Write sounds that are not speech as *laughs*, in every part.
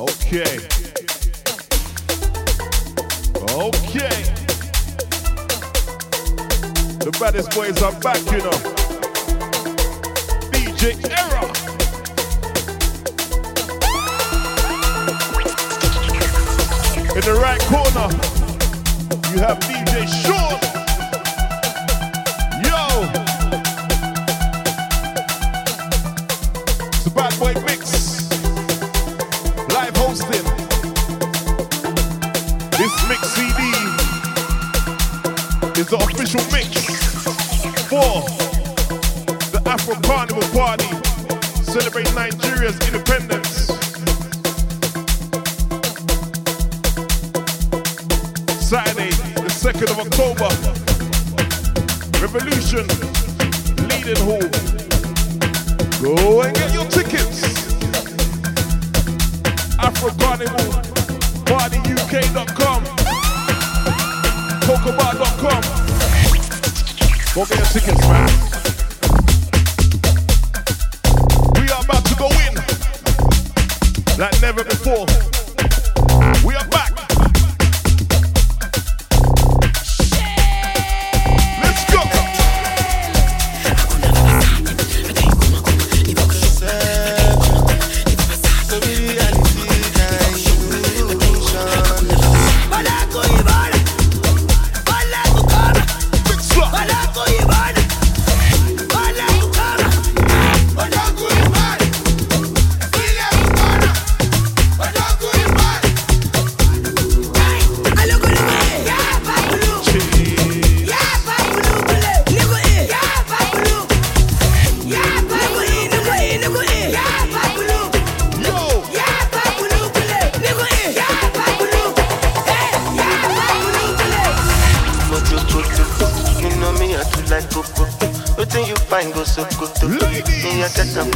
Okay. Okay. The baddest boys are back, you know. DJ Era. In the right corner, you have DJ Sean. the Afro Carnival Party, celebrates Nigeria's independence.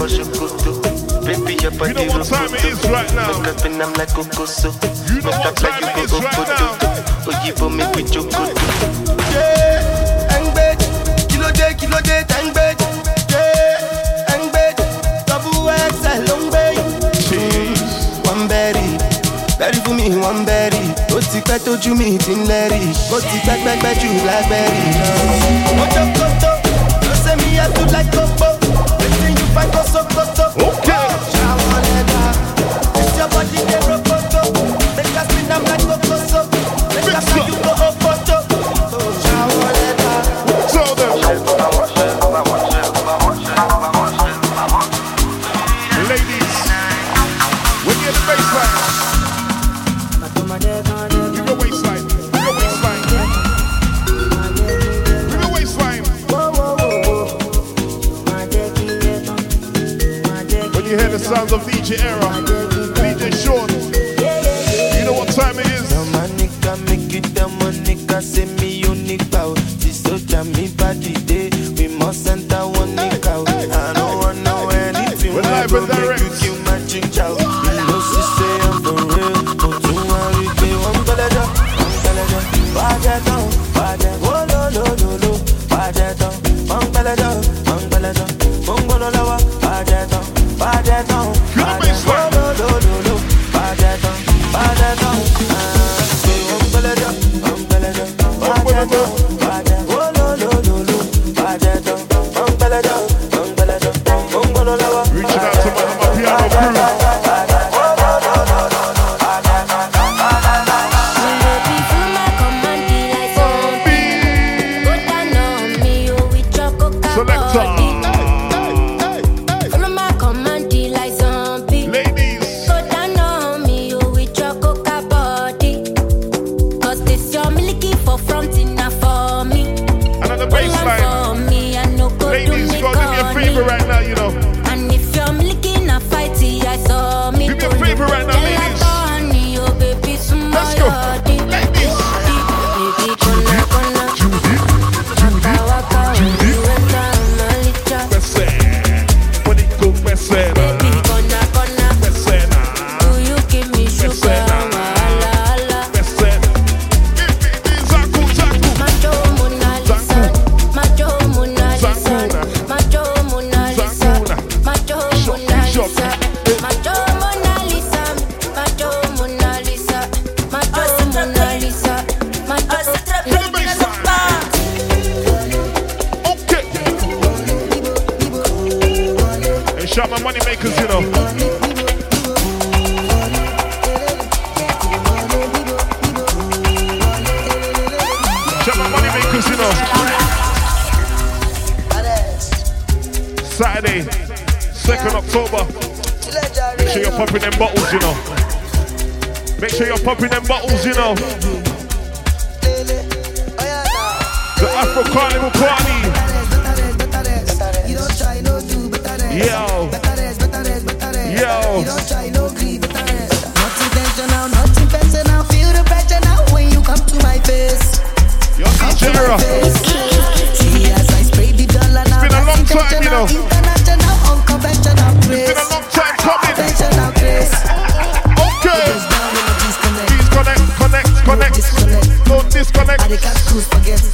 push a kutu. Baby, your body you know what time it is right now. Look up and I'm like kukusu. You know what time it is right now. Oh, you put me with your kutu. Yeah, and bed, kilo day, kilo day, and bed. Yeah, and bed, double X, a long bed. Cheese, one berry, berry for me, one berry. ó ti pẹ́ tójú mi ti ń lẹ́rì ó ti pẹ́ pẹ́pẹ́ jù lágbẹ́rì náà. mo jókòó tó ló ṣe mi yá tó láìpẹ́. Okay. carnival party. Yo. Yo. Not intentional, not. Feel the pressure now when you come to my face. Come to my face. It's been a long time, you know. International, unconventional grace. It's been a long time coming. Okay. Disconnect, connect. No disconnect. No disconnect. I forget.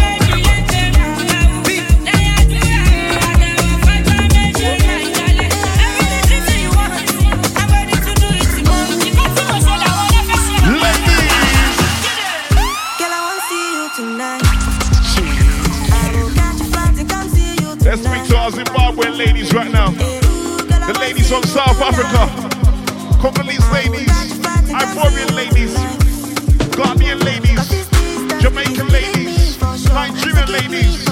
right now. The ladies from South Africa. Congolese ladies. Ivorian ladies. Ghanaian ladies. Jamaican ladies. Nigerian ladies.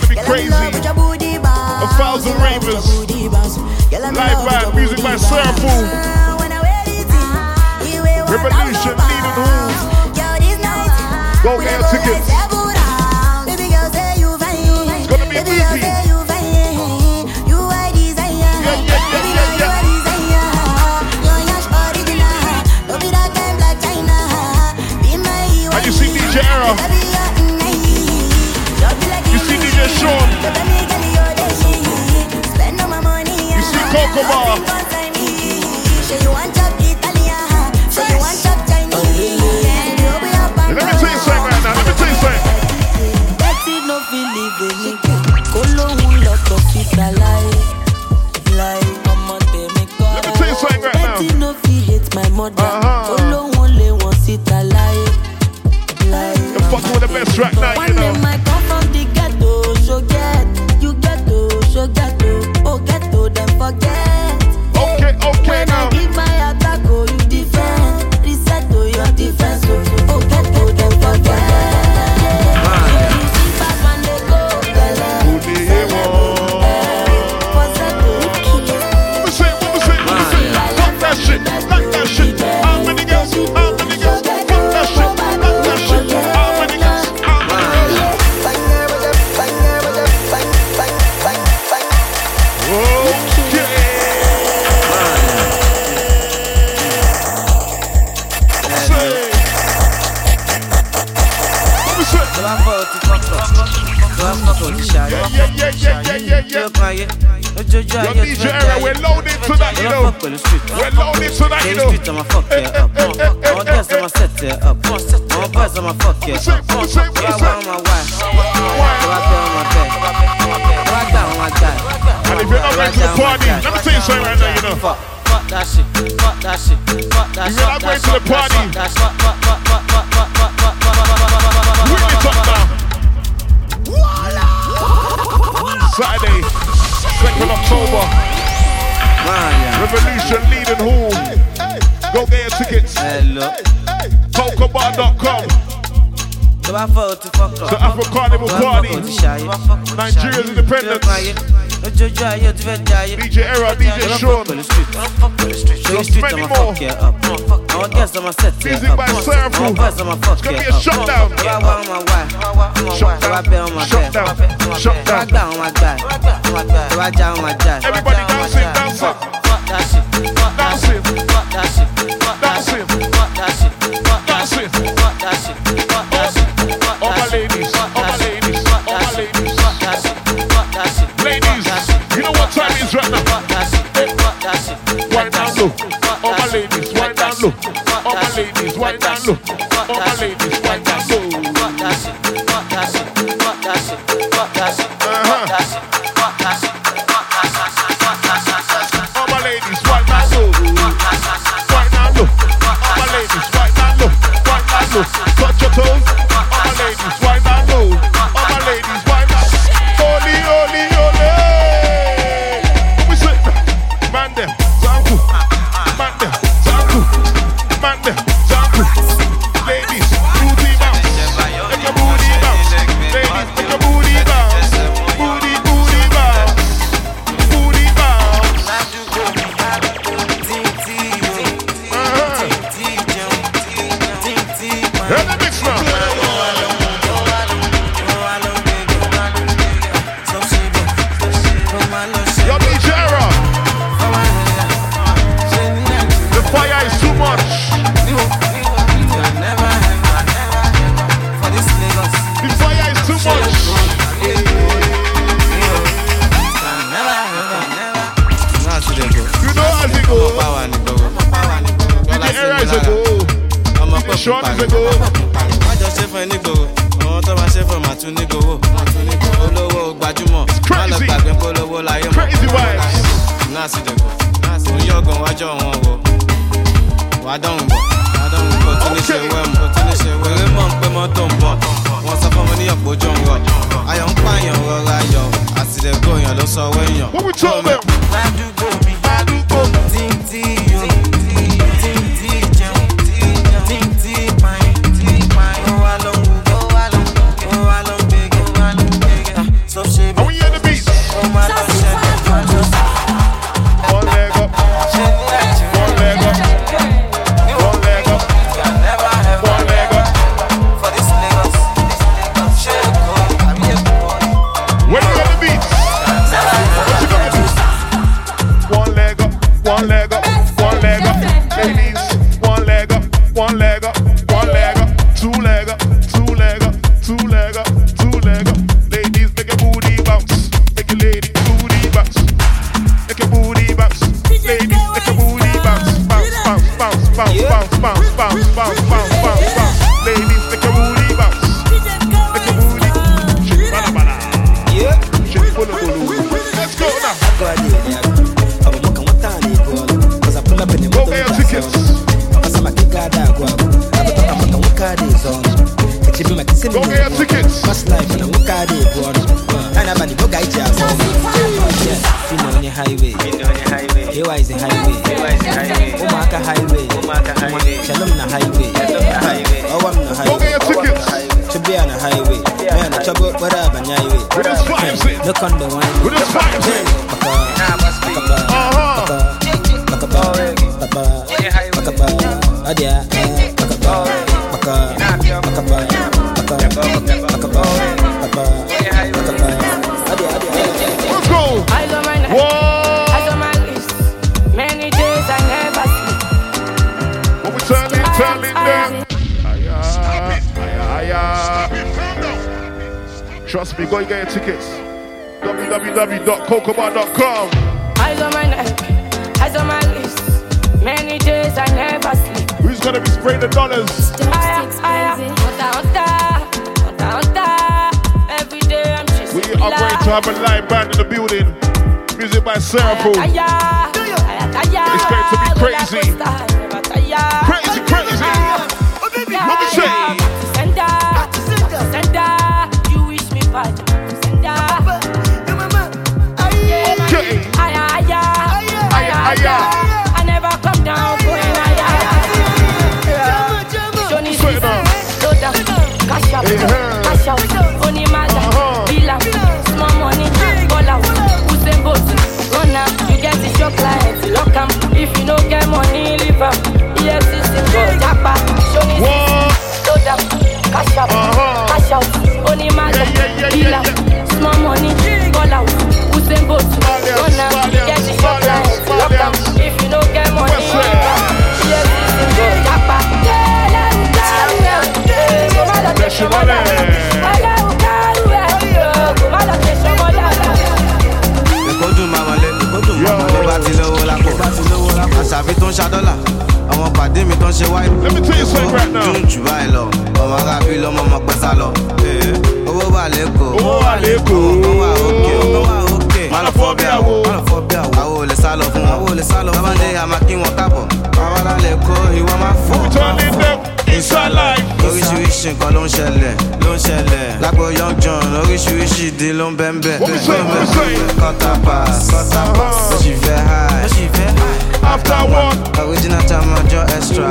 gonna be crazy. A thousand ravers. Live by music by Serafu. Revolution needed. Go get tickets. It's gonna be you see DJ Era. And Let me tell you something right now. Let me tell you something. Let me tell you something right now. Uh-huh. Láyé. Láyé You're fucking with the best right now, you know. Yeah, yeah, yeah, yeah, yeah, yeah. Look, man, yeah. Your DJ Era, we're loaded to that, you. We're loaded to that, you. I'ma fuck up. I'ma set up. I'ma buzz, I'ma my wife. I feel on my back? Do I my guy? And if you're not ready to the party, let me tell you something right now, you know. Fuck. That shit, fuck that shit, fuck that shit. You're not going to the party. Fuck that shit, fuck, fuck, fuck, fuck, fuck, fuck. Saturday, 2nd October. Revolution Leadenhall. Go get your tickets. Cocobar.com. The Afro Carnival Party. Nigeria's Independence. Ojojo ayé ti fẹ́ jayé. DJ Era, DJ Sean. Just many more. Àwọn girls I'ma set Music up. Àwọn boys I'ma fuck It's gonna you be a up. shutdown. Do I want my wife? Shut Do I down. pay on my Shut bed? down. Shut Do I down. gbà on my guy? Do I ja on my guy? Everybody dancing, dancing. Fuck that shit. Fuck that shit. Fuck that shit. Fuck that shit. Fuck that shit. Fuck that shit. Fuck that shit. Fuck that shit. Fuck that shit. Fuck that shit. Fuck all time is right now. Why down low? All my ladies, why down low? All my ladies, why down low? All my ladies, why down low? Uh-huh. All my ladies, why down low? Why down low? All my ladies, why down low? Why down low? Touch your toes. Look on the wine. www.cocobar.com. Eyes on my neck, eyes on my lips. Many days I never sleep. Who's gonna be spraying the dollars? We are going to have a live band in the building. Music by Serafu. It's going to be crazy. cash out, uh-huh. cash out. Only my dealer, small money. kan ṣe wáyé. let me tell you something right now. dùn jù báyìí lọ ọmọ ká fi lọ́mọ ọmọ lọ. owó wà lẹ́kọ̀ọ́ owó wà lẹ́kọ̀ọ́ wà òkè wà òkè. má lọ fọ́ bí àwo má lọ fọ́ bí àwo. àwo lè sá lọ fún wọn. àwo lè sá lọ fún wọn. bábá dé wọn bàbá lálẹ́ kó ìwọ máa fọ́. dẹ́kun inside life. oríṣiríṣi nǹkan ló ń ṣẹlẹ̀ ló ń ṣẹlẹ̀ lágbo john oríṣiríṣi ìdí ló ń bẹ́ẹ̀ bẹ́ẹ̀. kọ́tà pass ah. ó sì fẹ́ high after one. original time ọjọ́ extra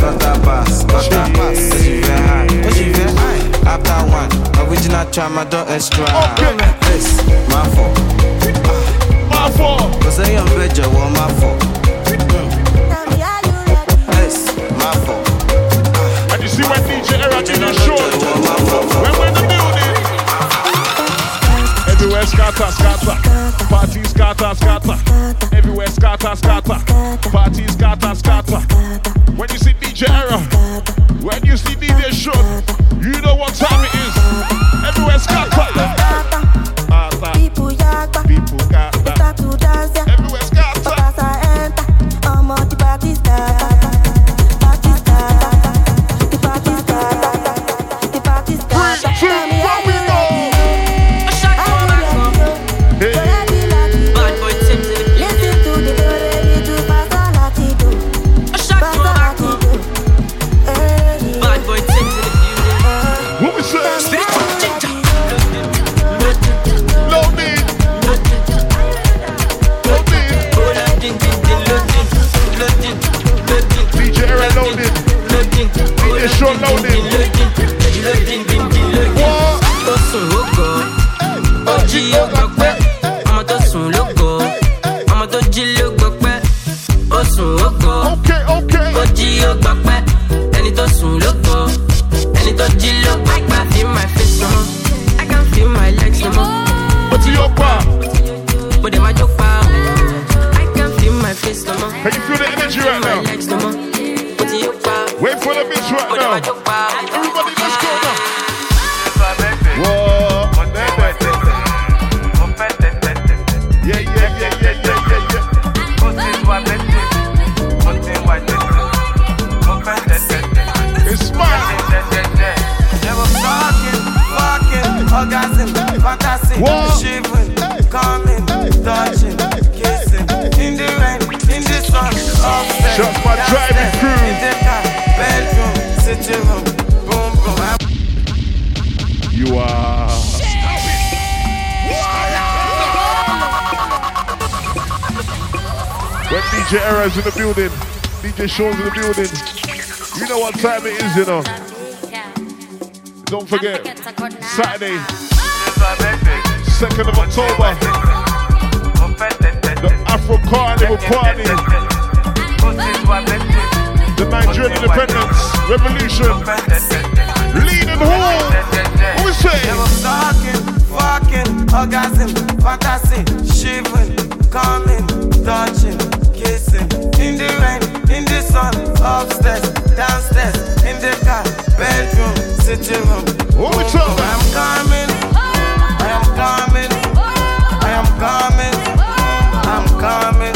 kọ́tà pass kọ́tà pass ó sì fẹ́ high ó sì fẹ́ high. after one original time extra. please máa fọ̀. Ah, máa fọ̀. kò sẹ́yìn ọ̀bẹ jọ̀wọ́ máa fọ̀. in a show. When we're in the building. Everywhere scatter, scatter. Party scatter, scatter. Everywhere scatter, scatter. Party scatter, scatter. When you see DJ Era, when you see DJ Sean, you know what time. Don't forget, Saturday, 2nd of October, the Afro Carnival Party, the Nigerian Independence Revolution, Leadenhall Who's What fantasy, shivering, coming, touching listen. In the rain, in the sun, upstairs, downstairs, in the car, bedroom, sitting room. Oh, I'm coming. I am coming. I am coming. I'm coming.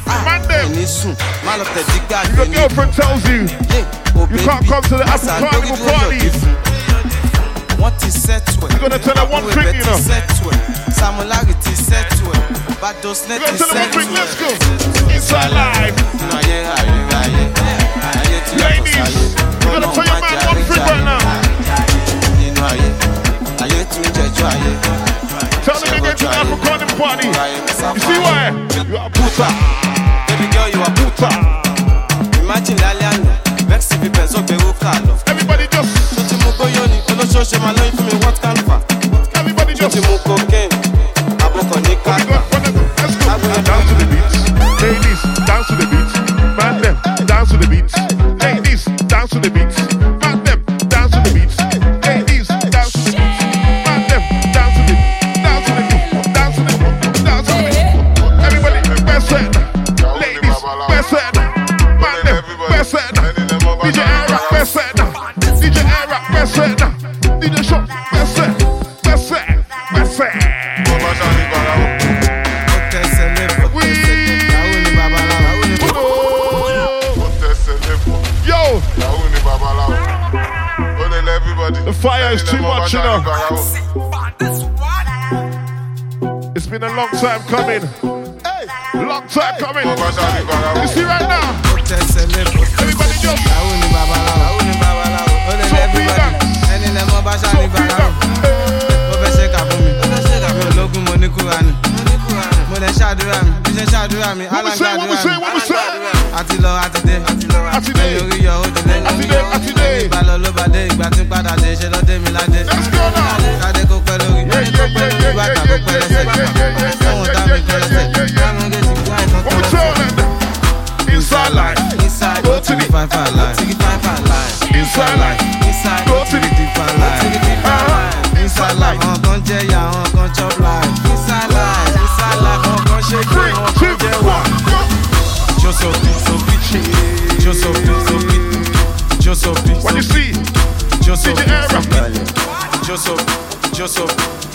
Remind them. If your girlfriend tells you you can't come to the Afro Carnival party, what is set to You gonna tell her one thing, you know. Similarity set to but those let you gonna tell her one thing, let's go. Inside live. Ladies, you gotta tell your man one thing right now. Tell the get to not record the party. You see why? You are puta. Baby girl, you a coming. inside life. Go to the divine life. inside life. Àwọn kan jẹ ya àwọn kan chop life. Inside life inside life. Àwọn kan ṣe kí àwọn kan jẹ wà. Joseph Bisobichi Joseph What you see? Joseph Bisobichi Joseph Joseph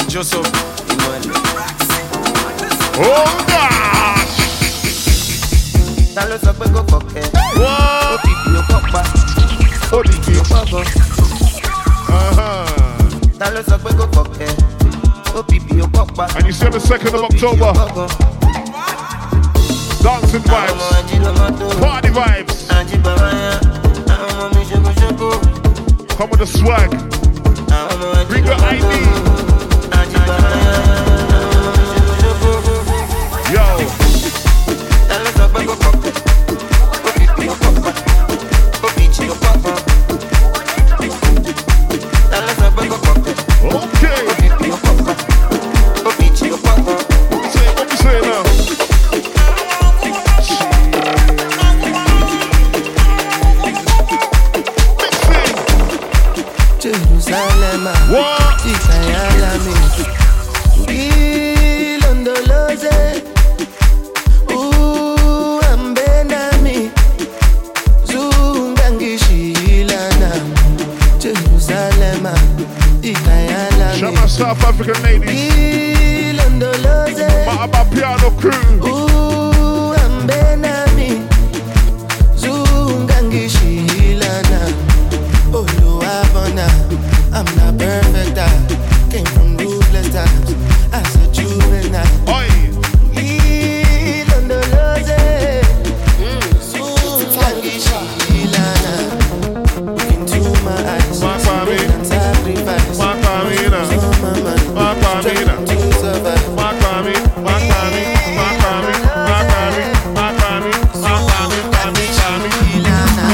Joseph. Oh gosh! Ta. Holy bitch. Uh-huh. And you see on the 2nd of October. Dancing vibes. Party vibes. Come with the swag. Bring your ID. Yo.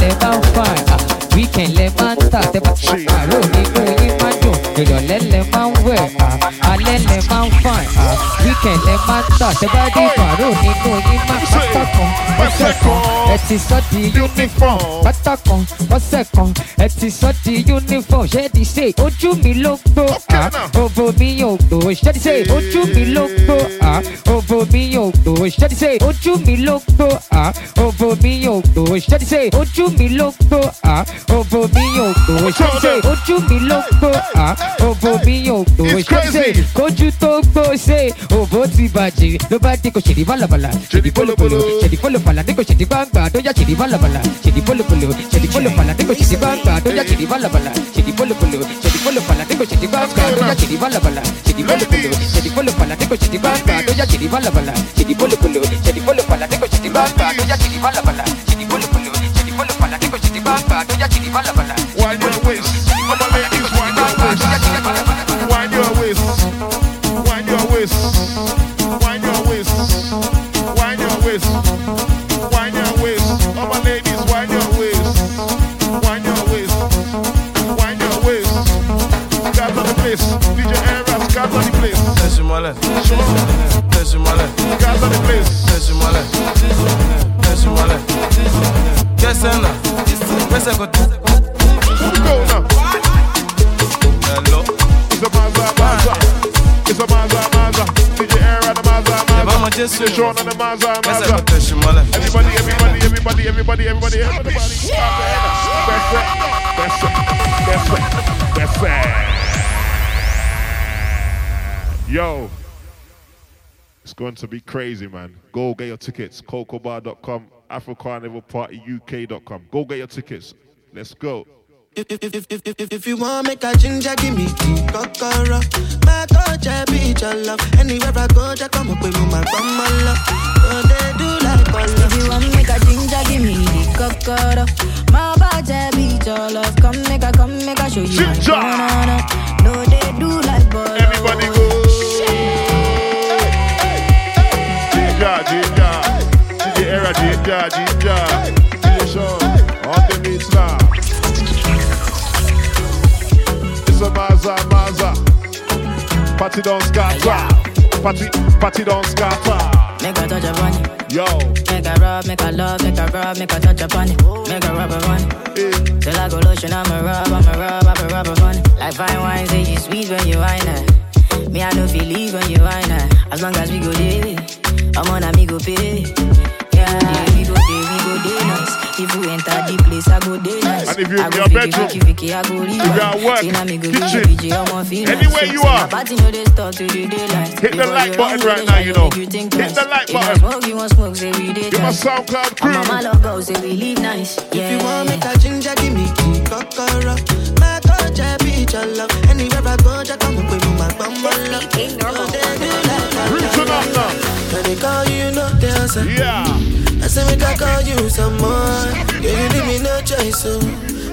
lẹ máa ń fà á lẹ máa ń tà tẹ́ bá ti pààrọ̀ nínú yín máa dùn. Ìrọ̀lẹ́ lẹ máa ń wẹ̀ alẹ́ lẹ máa ń fà á weekend lẹ máa ń tà. Tẹ́ bá ti pààrọ̀ nínú yín máa pátá kan ọ̀sẹ̀ kan. ẹ ti sọ di uniform. Pátá kan ọ̀sẹ̀ kan. Ẹ ti sọ di uniform. Ti ṣe? Ojú mi ló gbó òbò mi yóò gbó. Ti ṣe? Ojú mi ló gbó òbò mi yóò gbó. Ti ṣe? Ojú mi ló gbó òbò mi yóò gbó. Ti ṣe? Ojú mi ló gbó òbò mi yóò gbó ṣé ti ṣe ojú mi ló gbó á òbò mi yóò gbó ṣé ti ṣe kójú tó gbó ṣe òbò ti bàjẹ́ ló bá dé kò ṣèdí bálabàlà ṣèdí bólobolo ṣèdí bólofàlà dé kò ṣèdí gbàngbà tó yá ṣèdí bálabàlà ṣèdí bólobolo ṣèdí bólofàlà dé kò ṣèdí gbàngbà tó yá ṣèdí bálabàlà ṣèdí bólobolo ṣèdí bólofàlà dé kò ṣèdí gbàngbà tó yá ṣèdí bálabàlà ṣèdí bólobolo ṣèdí bólofàlà dé kò ṣèdí gbàngbà tó yá ṣèdí bálabàlà ṣèdí bólobolo ṣèdí bólofàlà dé kò ṣèdí gbàngbà tó yá ṣèdí bálabàlà Wind your waist. Ladies, wind your waist. Wind your waist. Wind your waist. Wind your waist. Wind your waist. Wind your waist. All my ladies, wind your waist. Wind your waist. Wind your waist. Guys on the place. DJ Eras, guys on the place. Tẹ̀sùmọ́lẹ̀. Tẹ̀sùmọ́lẹ̀. Guys on the place. Tẹ̀sùmọ́lẹ̀. Tẹ̀sùmọ́lẹ̀. Kẹsẹ̀ kò tó. Go now. Hello. It's a Mazda, Mazda. It's a Mazda, Mazda. DJ Era, the Mazda, Yàbá mọ Mazda. Jésù. DJ Sean and the Mazda, Mazda. tẹ̀sùmọ́lẹ̀. Everybody, everybody, everybody, everybody, everybody, everybody. Yo, it's going to be crazy, man. Go get your tickets. CocoBar.com, AfroCarnivalPartyUK.com. Go get your tickets. Let's go. If, if, if, if, if, if you want make a ginger, give me kokoro. My coach, I be your love. Anywhere I go, just come up with my mama love. Oh, they do like ball If you want make a ginger, give me the cocoa. My body beat your love. Come make a, come make a show you. Ginger. No, they do like ball. Everybody go. Ginger, ginger. DJ Sean, on the beats now. It's a Maza, Maza. Party don't scatter. Party, party don't scatter. Make a touch upon it. Yo, Make a rub, make a love, make a rub, make a touch upon it. Make a rub upon it. Till I go lotion, I'm a rub, I'm a rub, I'm a rub upon it. Like fine wine, say you sweet when you wine it. Me, I don't feel leave when you wine it. As long as we go there, I'm on a me go pay. Yeah, we go there, we go there nice. If you enter the place, I go there nice. And if you I in your bedroom, fiki, fiki, I go rewind. if you're at work, Say now me go kitchen, be the PJ, I'm on feel anywhere you are. my party know they start to the daylight. Hit the like button right now, you know. make you think Hit the like button. you want smoke, say we did Give my. SoundCloud crew. my love go, say we live nice. If you want make a ginger, give me key, kokoro. My coach, I be your love. Anywhere I go, just come up with my mama love. They like ball up now. They call you, you know the answer. Yeah. Say make I call you some more. Yeah, you leave me no choice, so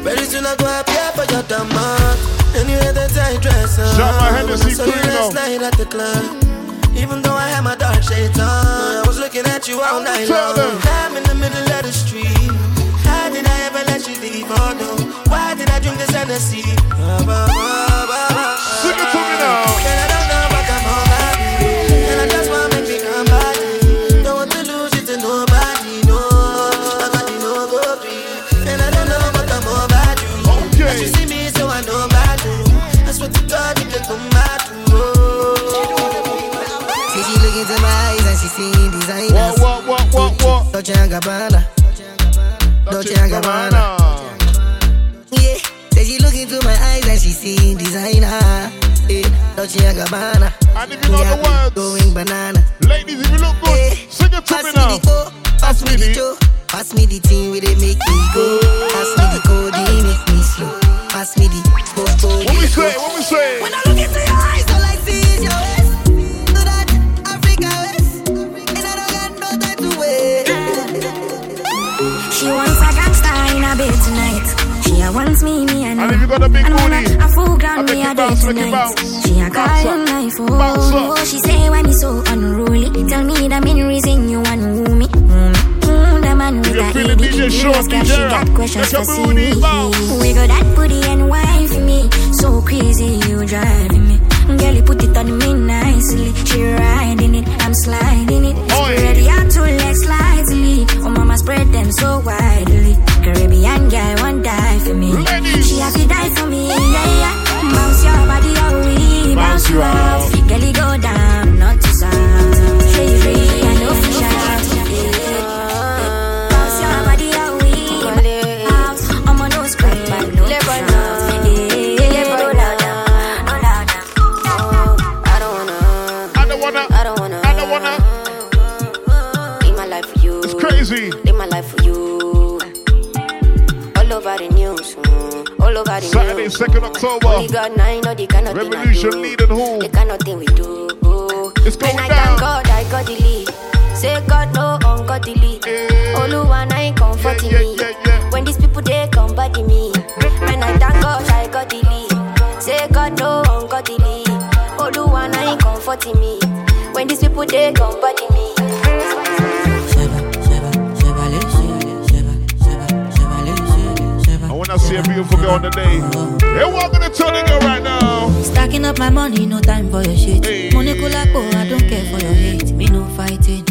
very soon I go appear for your demand. And you had that tight dress on. Shout my Hennessy so you last though. night at the club. Even though I had my dark shades on, I was looking at you all night Tell long. them. I'm in the middle of the street. How did I ever let you leave? Oh no, why did I drink this Hennessy? Bah, bah, bah. Sing it to me Dolce and Gabbana. Dolce and Gabbana. Yeah. Say she look into my eyes and she seeing designer. Yeah. Dolce and Gabbana. And if you know the Yeah, words, Going banana. ladies, if you look good, sing it to Pass me me now. the co, pass me the cho. Pass me the thing where they make me go. Pass me the code, they make me slow. Pass me the coco. What we say? What we say? When I look into your eyes, all I see is your She wants me, me and And if you got a big booty, a full ground me I day tonight. She a knife my phone. Oh, she say why me so unruly. Tell me the main reason you want woo me. Mm, if you're feeling DJ Sean, be there. Get your that booty and wife me. So crazy, you driving me. Girl, you put it on me nicely. She riding it, I'm sliding it. Ready out to legs slightly. Oh, mama spread them so widely. Caribbean girl, one die for me. She have to die for me, yeah, yeah. Bounce your body, oh, we bounce you out. Girl, you go down, not to sound. It's. Live my life for you. All over the news. mm, All over the Saturday, news. 2nd October. Only God now know the kind of thing I Revolution do. leading who? The kind of thing we do. It's going when I down. thank God, I got the lead. Say God no ungodly. Oluwa na ain't comforting me. When these people they come body me. When I thank God, I got the lead. Say God no ungodly. Oluwa na ain't comforting me. When these people they come body me. See a beautiful girl on the day, hey, welcome to Tony Girl right now. Stacking up my money, no time for your shit. Money kulapo, I don't care for your hate. Me no fighting.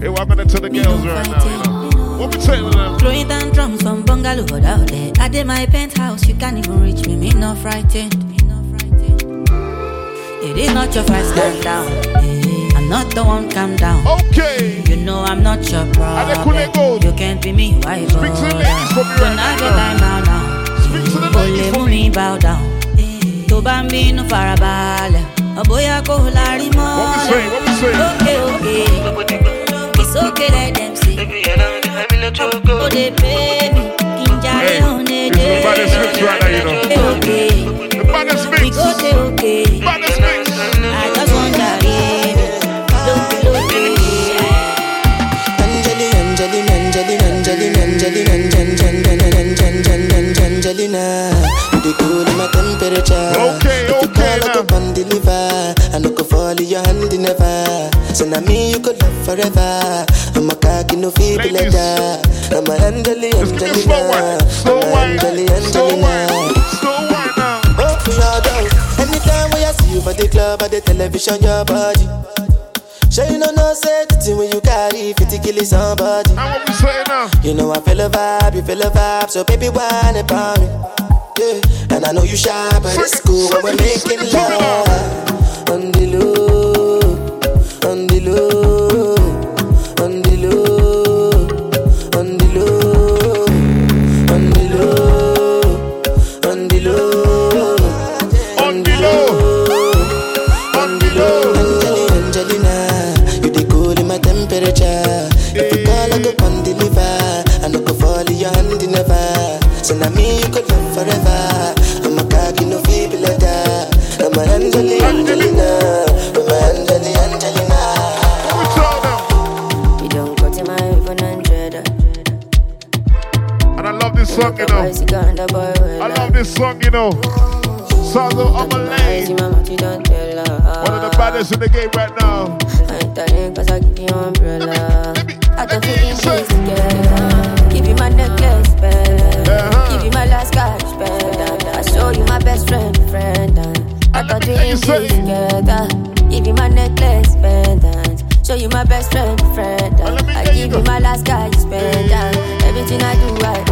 Hey, welcome to the girls right now. You know. What we them? Throwing down drums from bungalow out there. I did my penthouse, you can't even reach me. Me no frightened. It is not your fight, stand down. I'm not the one, calm down. Okay. You know I'm not your problem. You can't be me, why Speak to the ladies for me right I get now olè mú mi bow down. Tó bá ń bínú farabalẹ̀. Ọ̀bóyá kò lárí mọ́lẹ̀ lókè òkè ìsókè lẹ́dẹ̀m sí òde bébì kí n jáde òun èdè òkè òkè ìkóde òkè. You dey cool in my temperature. Okay, If you okay call, I now. go and deliver. I no go fall in your hand never. So now me you could love forever. I'm a cocky no feeble like that. I'm a Angelina, Angelina. Slow wine. Slow wine. Slow wine now. Oh, for your oh. dog. Anytime when I see you for the club or the television, your body. Sure you know no say the thing when you carry 50 kill somebody. And what we say now? You know I feel a vibe, you feel a vibe, so baby whine about me. Yeah, and I know you shy, but it's cool when we're making love. On the low, on the low, So now me you could love forever. I'm a cocky no feeble like that. I'm a Angelina, Angelina, I'm a Angelina, Angelina. You don't go to my even hundred. And I love this song, you know. I love this song, you know. Songs of Amalay. One of the baddest in the game right now. I ain't telling cause I give you umbrella. I can fit in this you this together. Give you my necklace, spend. Show you my best friend, friend. I give you my last cash, spend. Everything I do, I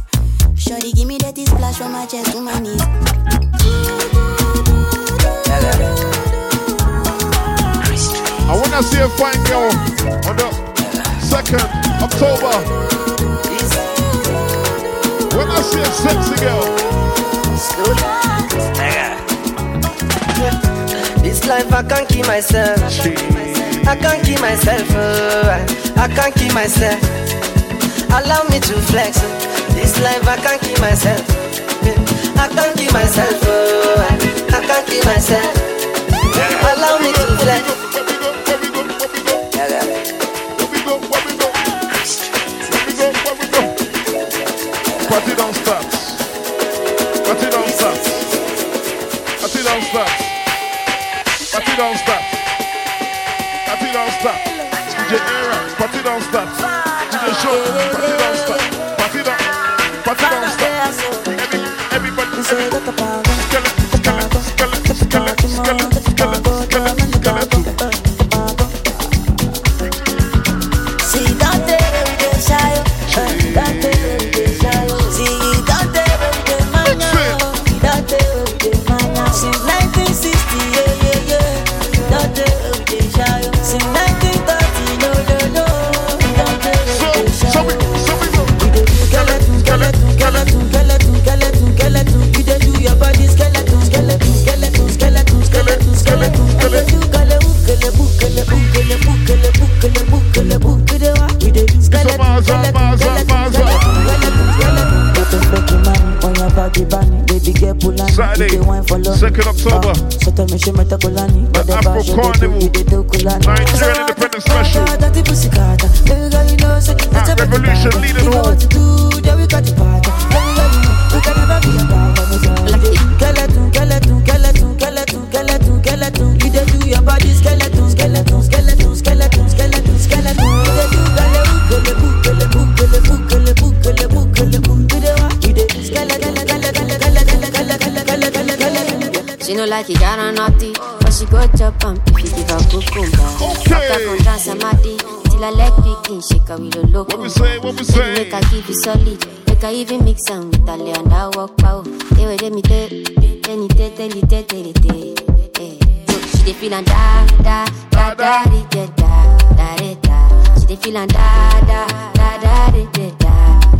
Shorty give me that splash from my chest to my knees. I wanna see a fine girl on the second October. When I see a sexy girl. *laughs* This life I can't keep myself. I can't keep myself. oh, I can't keep myself. Allow me to flex. Oh. This life I can't keep myself. I can't keep myself. oh, I can't keep myself. Allow me to flex. Party don't stop. Party don't stop. Party don't stop. Party don't stop. Party don't stop. DJ Era, party don't stop. 2nd October. The Afro Carnival. Nigerian Independence Special. Ah, Revolution Leadenhall. Like it, got on naughty, but she go chop and if you give her cucumber. Fuck her from dance and till her leg picking, shake her with a loco. What we say, what we say? Make her keep it solid, make her even mix am with her lay and her walk power. They way they me te, te ni te, te ni te, te ni te. Eh. She dey feel and da da da da da da da da. She dey feel and da da da da da da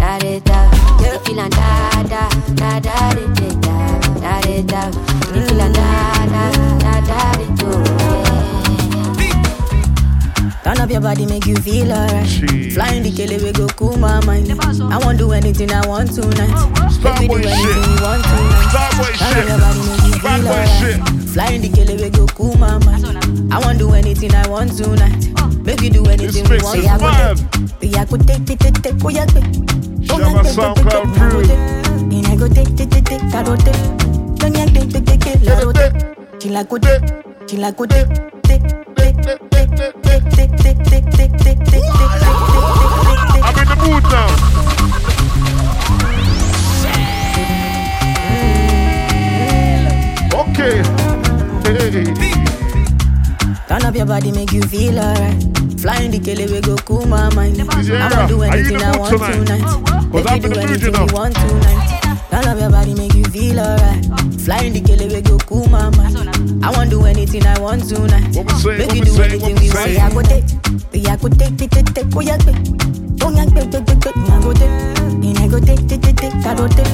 da da da. She dey feel and da da da da da da da da da. She dey feel and da da da da di do. Turn up your body, make you feel alright. Flying the kele, we go cool my mind. I won't do anything I want tonight. Make we do anything we want tonight. Turn up your body, make you feel alright. Flying the kele, we go cool my. I won't do anything I want tonight. Make we do anything we mix want is tonight. We are go take, take, take, take, oh yeah, take. Oh yeah, take, take, take, take, I go. And I go take, take, take, take, I go take. Don't yeah, take, take, take, take, I go take. She like go take, she like go take, take, take, take, take, take, take, take, take, take, take, take, take, take, I'm in the mood now. Okay. Hey. Turn up your body, make you feel alright. Flying the kele, we go cool my mind. I won't do are you in anything I want tonight? tonight. Make I'm you do the mood, you anything know. you want tonight. Turn up your body, make you feel alright. Flying the kele, we go cool my mind. I won't do anything I want tonight. Say, Make you do say, anything what we we say? I go take, we I go take, take, take, take, oh yeah, take. Oh yeah, take, take, take, take, I go take. And I go take, take, take, take, I go take.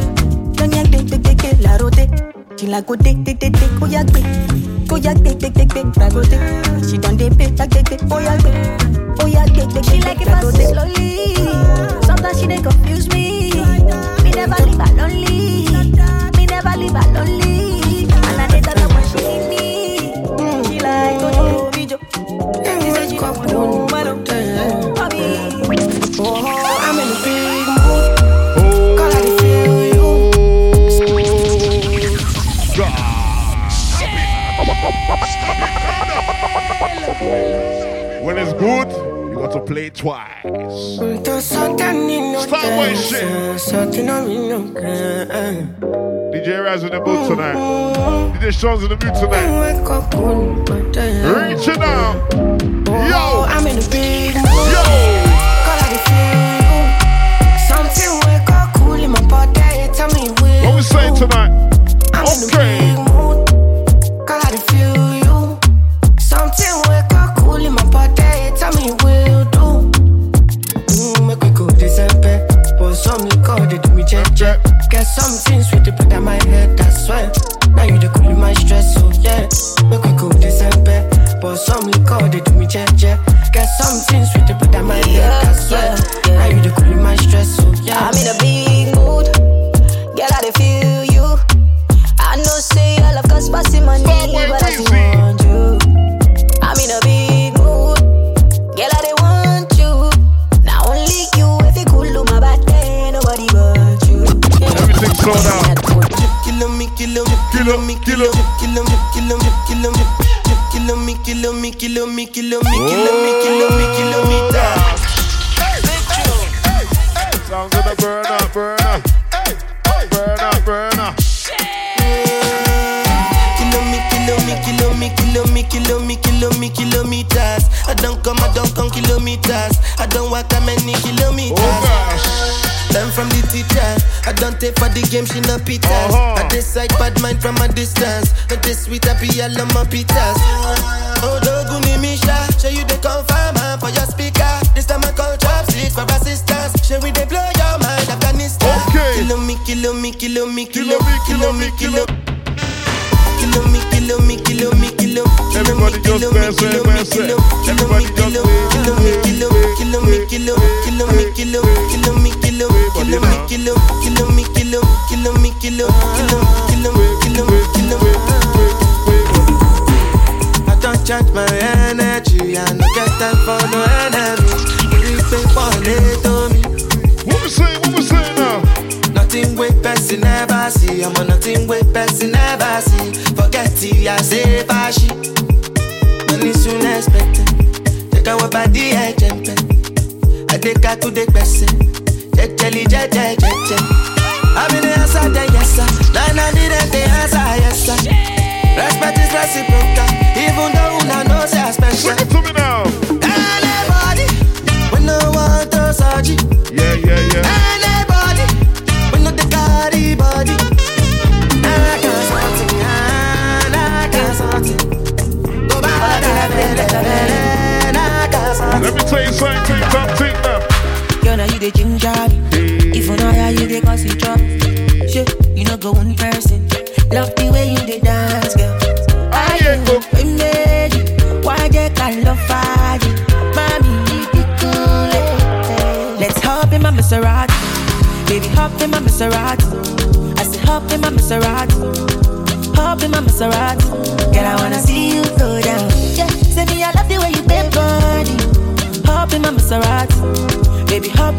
Don't yeah, take, take, take, take, I go take. She like go take, take, take, take, oh yeah, take. Oh yeah, take, take, take, take, I go take. She done dey pay, take, take, take, oh yeah, take. Oh yeah, take, take, She like it fast slowly. Sometimes she dey confuse me. Me never leave her lonely. Me never leave her lonely. And I tell her when she need me. She like oh jo. She say she don't want When it's good, you Got to play it twice. Starboy shit. DJ Era's in the mood tonight. DJ Sean's in the mood tonight. Reaching out. Yo. I'm in the big Yo. What we saying tonight? Okay. I say fashi. Money soon expected. Take our body, I jump I take her to the person. Jejeli, jeje, jeje. I'm in the answer, then yes sir. Nine I didn't the answer, yes sir. Respect is reciprocal, even though una know say I special. Sing it to me now. Let me tell you something, you something now. Girl, now you the ginger me. If you know how you the cause it drop. Shit, you know go one person. Love the way you the dance, girl. I go baby. Why they call love fire? Mommy, you be cool. eh. Let's hop in my Maserati. Baby, hop in my Maserati. I said hop in my Maserati. Hop in my Maserati. Girl, I wanna see you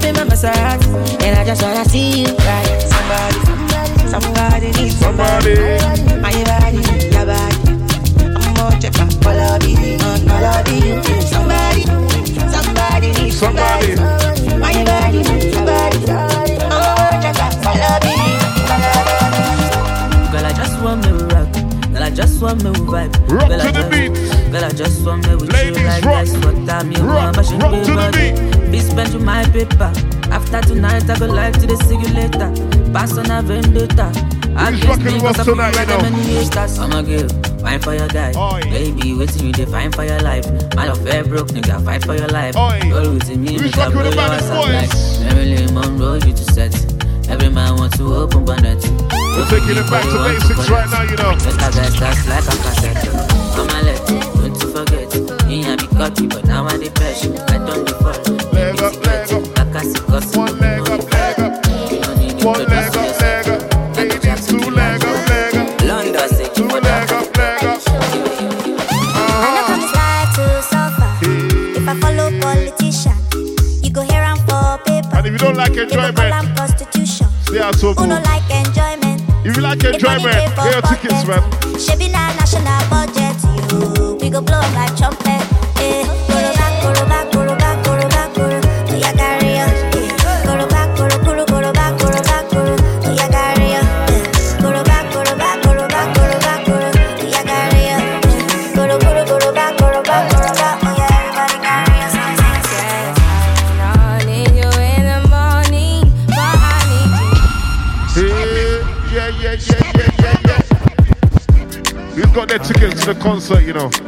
in my Maserati. And I just wanna see you right. Somebody, somebody, somebody needs somebody. My body, your body. I'm more check out follow me, follow me. Somebody, somebody needs somebody. My body, your body. I'm more check out follow me, follow me. Girl, I just want me rock. Girl, I just want me vibe. Rock Girl, I to the just- beat. Girl, I just want me with Ladies, you like rock. that's what I'm you Rock, want, but she rock be to the body. Be spent with my paper. After tonight, I go live to the later. Pass on a vendetta. I guess rocking with us tonight, you know? them many haters. I'm a girl, fine for your guy. Baby, waiting you define for your life. Man of fair broke, nigga, fight for your life. Roll with me, Who's nigga, blow your ass up like? Marilyn Monroe, you to set. Every man wants to open bonnet. We're taking it back to basics right now, you know. Better guys, that's like a cassette. Come on, got but now I the best. I don't default. Leg up, leg up. I leg up, leg up. One leg up, leg up. Baby, two leg up, leg up. London, say two. Uh-huh. And if you don't like enjoyment, they are so good. Like enjoyment. If you like enjoyment, here are tickets, man. Should be national budget. concert, you know.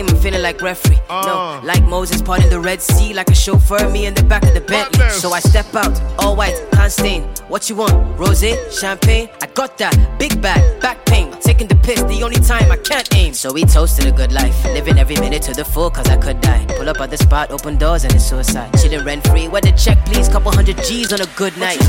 game, I'm feeling like referee. Uh. No, ah. like Moses parting the Red Sea, like a chauffeur, me in the back of the Bentley. So I step out, all white, can't stain. What you want? Rose, champagne? I got that. Big bag, back pain. Taking the piss, the only time I can't aim. So we toasted a good life, living every minute to the full, cause I could die. Pull up at the spot, open doors, and it's suicide. Chillin' rent free, where the check, please? Couple hundred G's on a good night.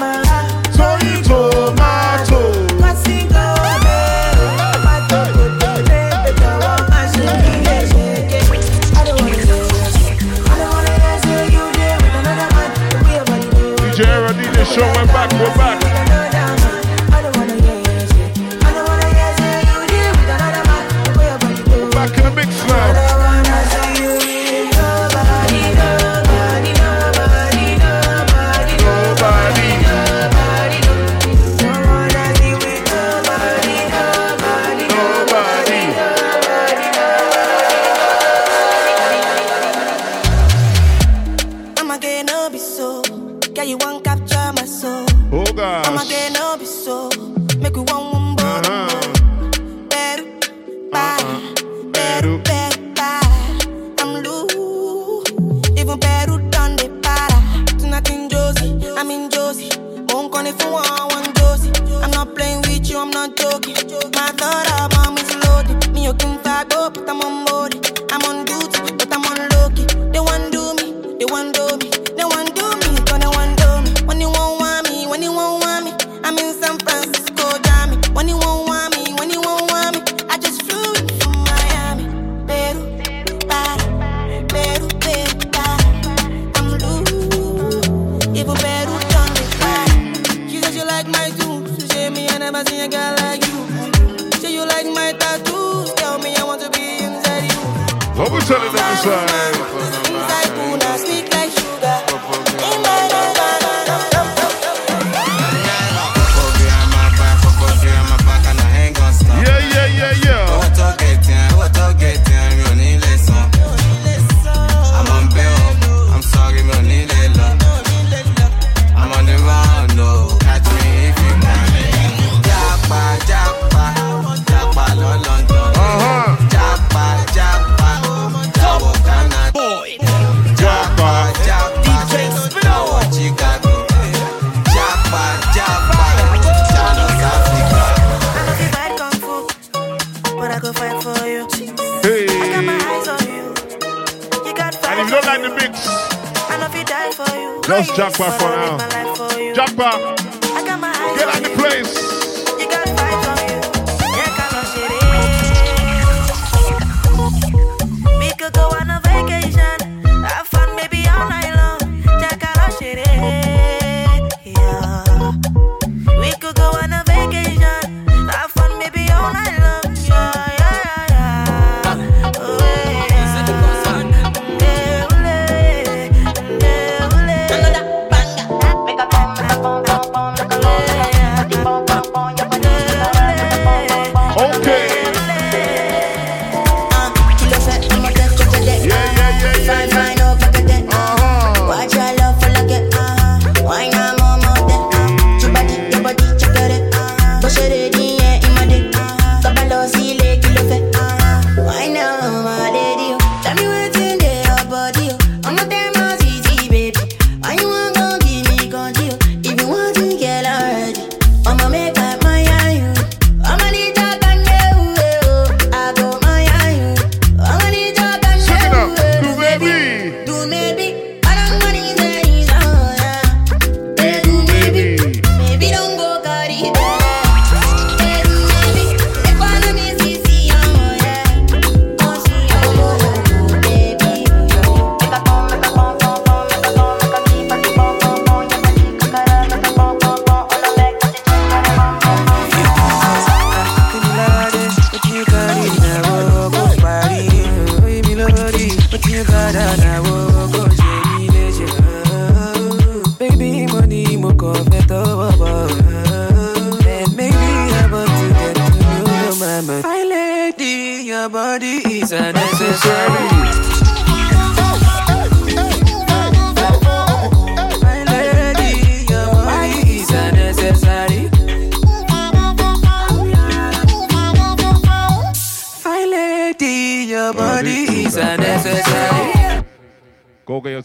my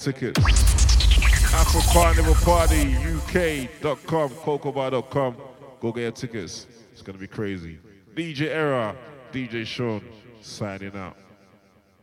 tickets. Afro Carnival Party UK.com, cocobar.com. Go get your tickets. It's going to be crazy. DJ Era, DJ Sean, signing out.